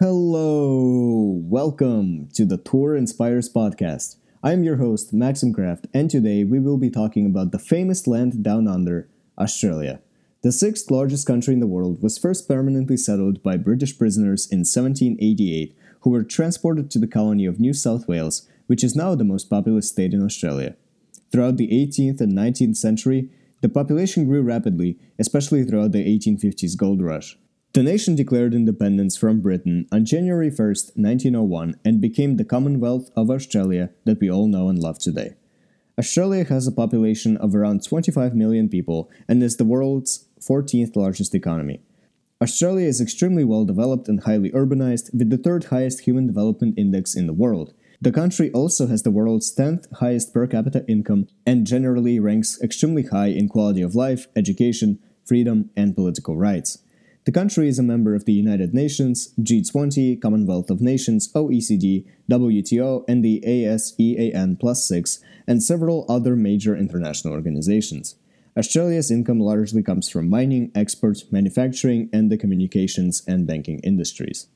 Hello, welcome to the Tour Inspires podcast. I am your host, Maxim Kraft, and today we will be talking about the famous land down under, Australia. The sixth largest country in the world was first permanently settled by British prisoners in 1788, who were transported to the colony of New South Wales, which is now the most populous state in Australia. Throughout the 18th and 19th century, the population grew rapidly, especially throughout the 1850s gold rush. The nation declared independence from Britain on January 1, 1901, and became the Commonwealth of Australia that we all know and love today. Australia has a population of around 25 million people and is the world's 14th largest economy. Australia is extremely well developed and highly urbanized, with the third highest human development index in the world. The country also has the world's 10th highest per capita income and generally ranks extremely high in quality of life, education, freedom, and political rights. The country is a member of the United Nations, G20, Commonwealth of Nations, OECD, WTO, and the ASEAN Plus 6, and several other major international organizations. Australia's income largely comes from mining, exports, manufacturing, and the communications and banking industries.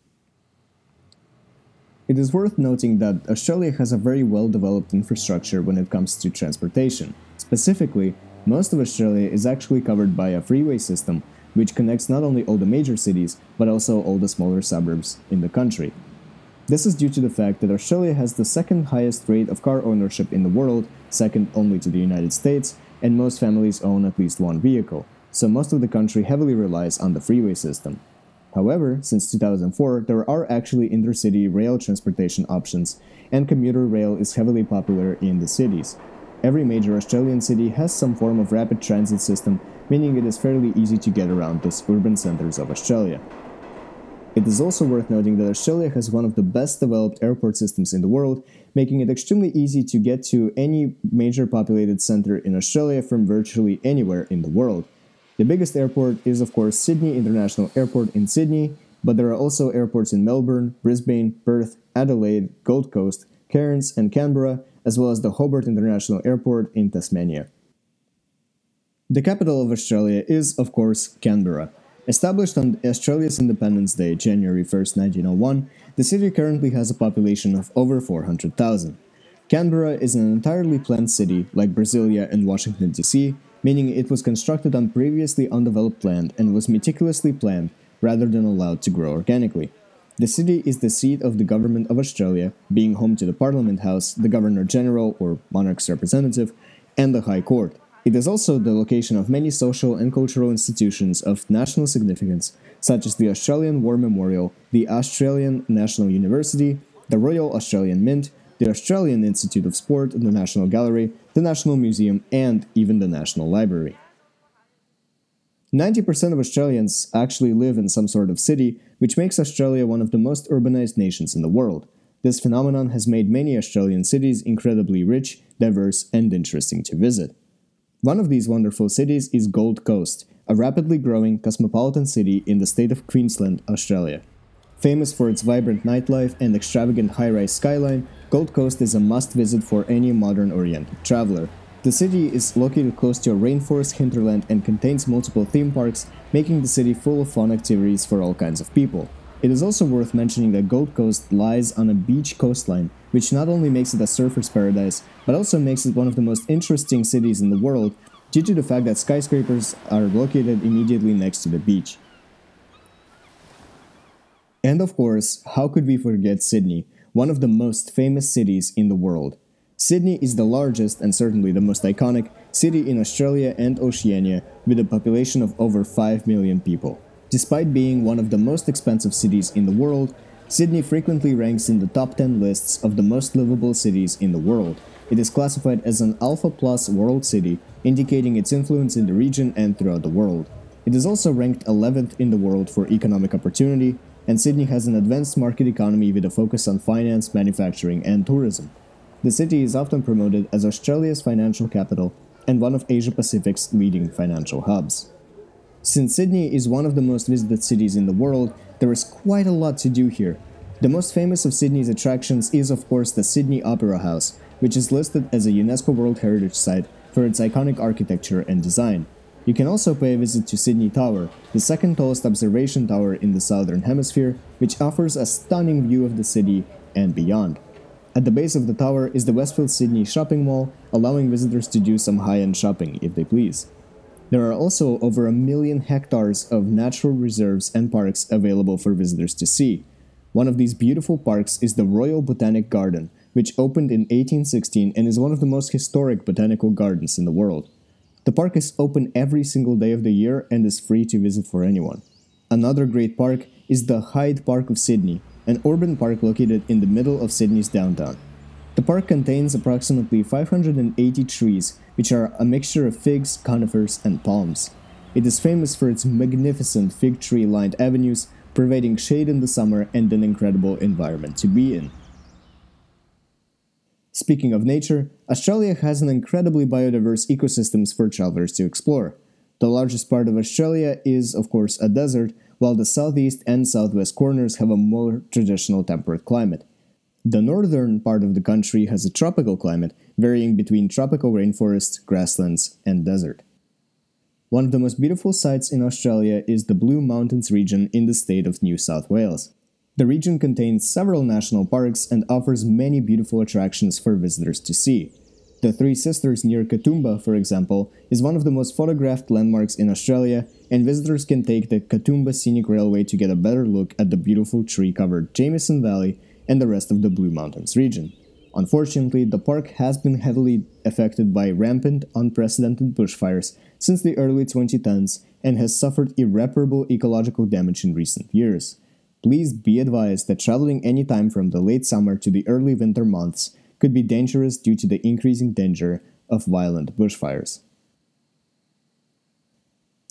It is worth noting that Australia has a very well developed infrastructure when it comes to transportation. Specifically, most of Australia is actually covered by a freeway system which connects not only all the major cities, but also all the smaller suburbs in the country. This is due to the fact that Australia has the second highest rate of car ownership in the world, second only to the United States, and most families own at least one vehicle, so most of the country heavily relies on the freeway system. However, since 2004, there are actually intercity rail transportation options, and commuter rail is heavily popular in the cities. Every major Australian city has some form of rapid transit system meaning it is fairly easy to get around those urban centers of Australia. It is also worth noting that Australia has one of the best developed airport systems in the world, making it extremely easy to get to any major populated center in Australia from virtually anywhere in the world. The biggest airport is, of course, Sydney International Airport in Sydney, but there are also airports in Melbourne, Brisbane, Perth, Adelaide, Gold Coast, Cairns, and Canberra, as well as the Hobart International Airport in Tasmania. The capital of Australia is, of course, Canberra. Established on Australia's Independence Day, January 1, 1901, the city currently has a population of over 400,000. Canberra is an entirely planned city, like Brasilia and Washington, D.C., meaning it was constructed on previously undeveloped land and was meticulously planned rather than allowed to grow organically. The city is the seat of the Government of Australia, being home to the Parliament House, the Governor General or Monarch's representative, and the High Court. It is also the location of many social and cultural institutions of national significance, such as the Australian War Memorial, the Australian National University, the Royal Australian Mint, the Australian Institute of Sport, the National Gallery, the National Museum, and even the National Library. 90% of Australians actually live in some sort of city, which makes Australia one of the most urbanized nations in the world. This phenomenon has made many Australian cities incredibly rich, diverse, and interesting to visit. One of these wonderful cities is Gold Coast, a rapidly growing cosmopolitan city in the state of Queensland, Australia. Famous for its vibrant nightlife and extravagant high rise skyline, Gold Coast is a must visit for any modern oriented traveler. The city is located close to a rainforest hinterland and contains multiple theme parks, making the city full of fun activities for all kinds of people. It is also worth mentioning that Gold Coast lies on a beach coastline, which not only makes it a surfer's paradise, but also makes it one of the most interesting cities in the world due to the fact that skyscrapers are located immediately next to the beach. And of course, how could we forget Sydney, one of the most famous cities in the world? Sydney is the largest and certainly the most iconic city in Australia and Oceania with a population of over 5 million people. Despite being one of the most expensive cities in the world, Sydney frequently ranks in the top 10 lists of the most livable cities in the world. It is classified as an Alpha Plus World City, indicating its influence in the region and throughout the world. It is also ranked 11th in the world for economic opportunity, and Sydney has an advanced market economy with a focus on finance, manufacturing, and tourism. The city is often promoted as Australia's financial capital and one of Asia Pacific's leading financial hubs. Since Sydney is one of the most visited cities in the world, there is quite a lot to do here. The most famous of Sydney's attractions is, of course, the Sydney Opera House, which is listed as a UNESCO World Heritage Site for its iconic architecture and design. You can also pay a visit to Sydney Tower, the second tallest observation tower in the southern hemisphere, which offers a stunning view of the city and beyond. At the base of the tower is the Westfield Sydney shopping mall, allowing visitors to do some high end shopping if they please. There are also over a million hectares of natural reserves and parks available for visitors to see. One of these beautiful parks is the Royal Botanic Garden, which opened in 1816 and is one of the most historic botanical gardens in the world. The park is open every single day of the year and is free to visit for anyone. Another great park is the Hyde Park of Sydney, an urban park located in the middle of Sydney's downtown. The park contains approximately 580 trees, which are a mixture of figs, conifers, and palms. It is famous for its magnificent fig tree lined avenues, providing shade in the summer and an incredible environment to be in. Speaking of nature, Australia has an incredibly biodiverse ecosystems for travelers to explore. The largest part of Australia is, of course, a desert, while the southeast and southwest corners have a more traditional temperate climate. The northern part of the country has a tropical climate, varying between tropical rainforests, grasslands, and desert. One of the most beautiful sights in Australia is the Blue Mountains region in the state of New South Wales. The region contains several national parks and offers many beautiful attractions for visitors to see. The Three Sisters near Katoomba, for example, is one of the most photographed landmarks in Australia, and visitors can take the Katoomba Scenic Railway to get a better look at the beautiful tree covered Jamison Valley and the rest of the Blue Mountains region. Unfortunately, the park has been heavily affected by rampant, unprecedented bushfires since the early 2010s and has suffered irreparable ecological damage in recent years. Please be advised that traveling anytime from the late summer to the early winter months could be dangerous due to the increasing danger of violent bushfires.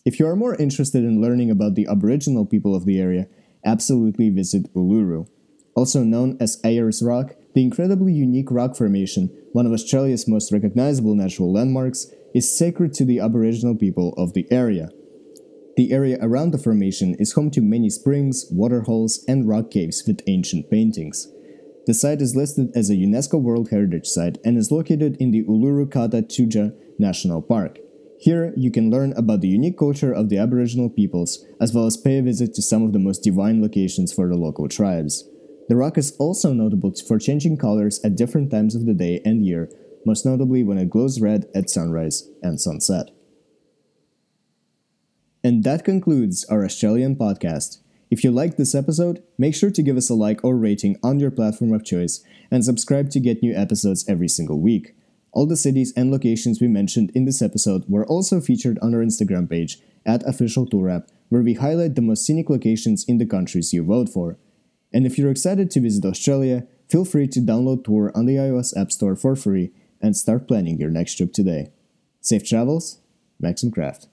If you are more interested in learning about the Aboriginal people of the area, absolutely visit Uluru. Also known as Ayers Rock, the incredibly unique rock formation, one of Australia's most recognizable natural landmarks, is sacred to the Aboriginal people of the area. The area around the formation is home to many springs, waterholes, and rock caves with ancient paintings. The site is listed as a UNESCO World Heritage Site and is located in the Uluru Kata Tjuta National Park. Here, you can learn about the unique culture of the Aboriginal peoples, as well as pay a visit to some of the most divine locations for the local tribes. The rock is also notable for changing colors at different times of the day and year, most notably when it glows red at sunrise and sunset. And that concludes our Australian podcast. If you liked this episode, make sure to give us a like or rating on your platform of choice and subscribe to get new episodes every single week. All the cities and locations we mentioned in this episode were also featured on our Instagram page at Official Tour App, where we highlight the most scenic locations in the countries you vote for. And if you're excited to visit Australia, feel free to download Tour on the iOS App Store for free and start planning your next trip today. Safe travels, Maxim Kraft.